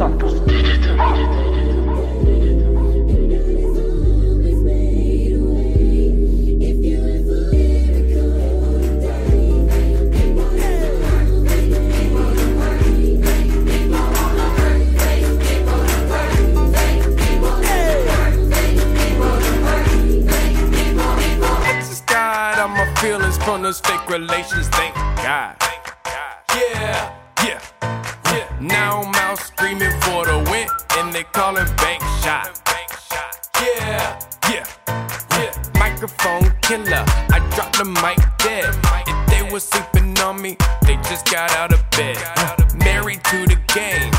santos. from those fake relations, thank God. Thank God. Yeah, yeah, yeah. Now they callin' bank shot. Yeah, yeah, yeah. Microphone killer, I dropped the mic dead. If they was sleeping on me, they just got out of bed. Married to the game,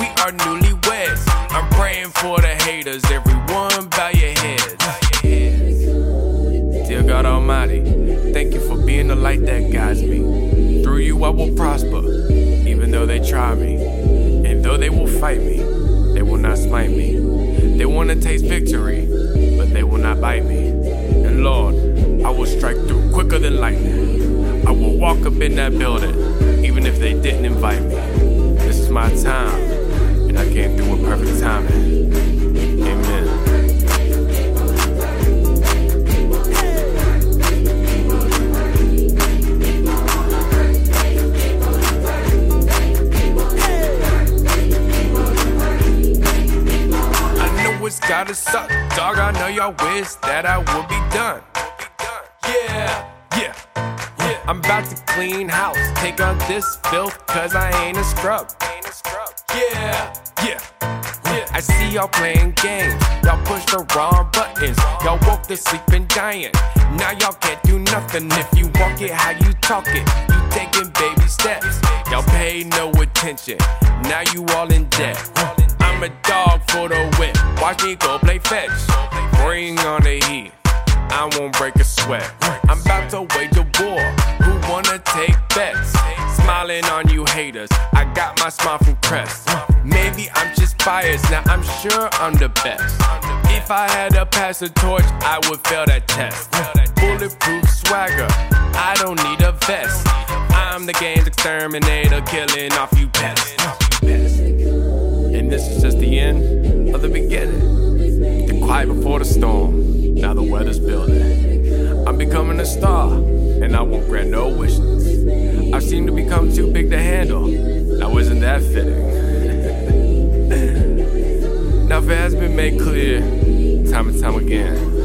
we are newlyweds. I'm praying for the haters, everyone bow your heads. Dear God Almighty, thank you for being the light that guides me. Through you I will prosper, even though they try me. And though they will fight me, me. They wanna taste victory, but they will not bite me. And Lord, I will strike through quicker than lightning. I will walk up in that building, even if they didn't invite me. Gotta suck, dog. I know y'all wish that I would be done. Yeah, yeah, yeah. I'm about to clean house, take on this filth, cause I ain't a scrub. Yeah, yeah, yeah. I see y'all playing games, y'all push the wrong buttons, y'all woke the sleeping giant. Now y'all can't do nothing if you walk it how you talk it. You taking baby steps, y'all pay no attention. Now you all in debt. I'm a dog for the whip. Watch me go play fetch. Bring on the heat. I won't break a sweat. I'm about to wage a war. Who wanna take bets? Smiling on you haters. I got my smile from Crest. Maybe I'm just biased. Now I'm sure I'm the best. If I had to pass a torch, I would fail that test. Bulletproof swagger. I don't need a vest. I'm the game's exterminator, killing off you pests. And this is just the end of the beginning. The quiet before the storm. Now the weather's building. I'm becoming a star, and I won't grant no wishes. I seem to become too big to handle. Now isn't that fitting? now if it has been made clear, time and time again,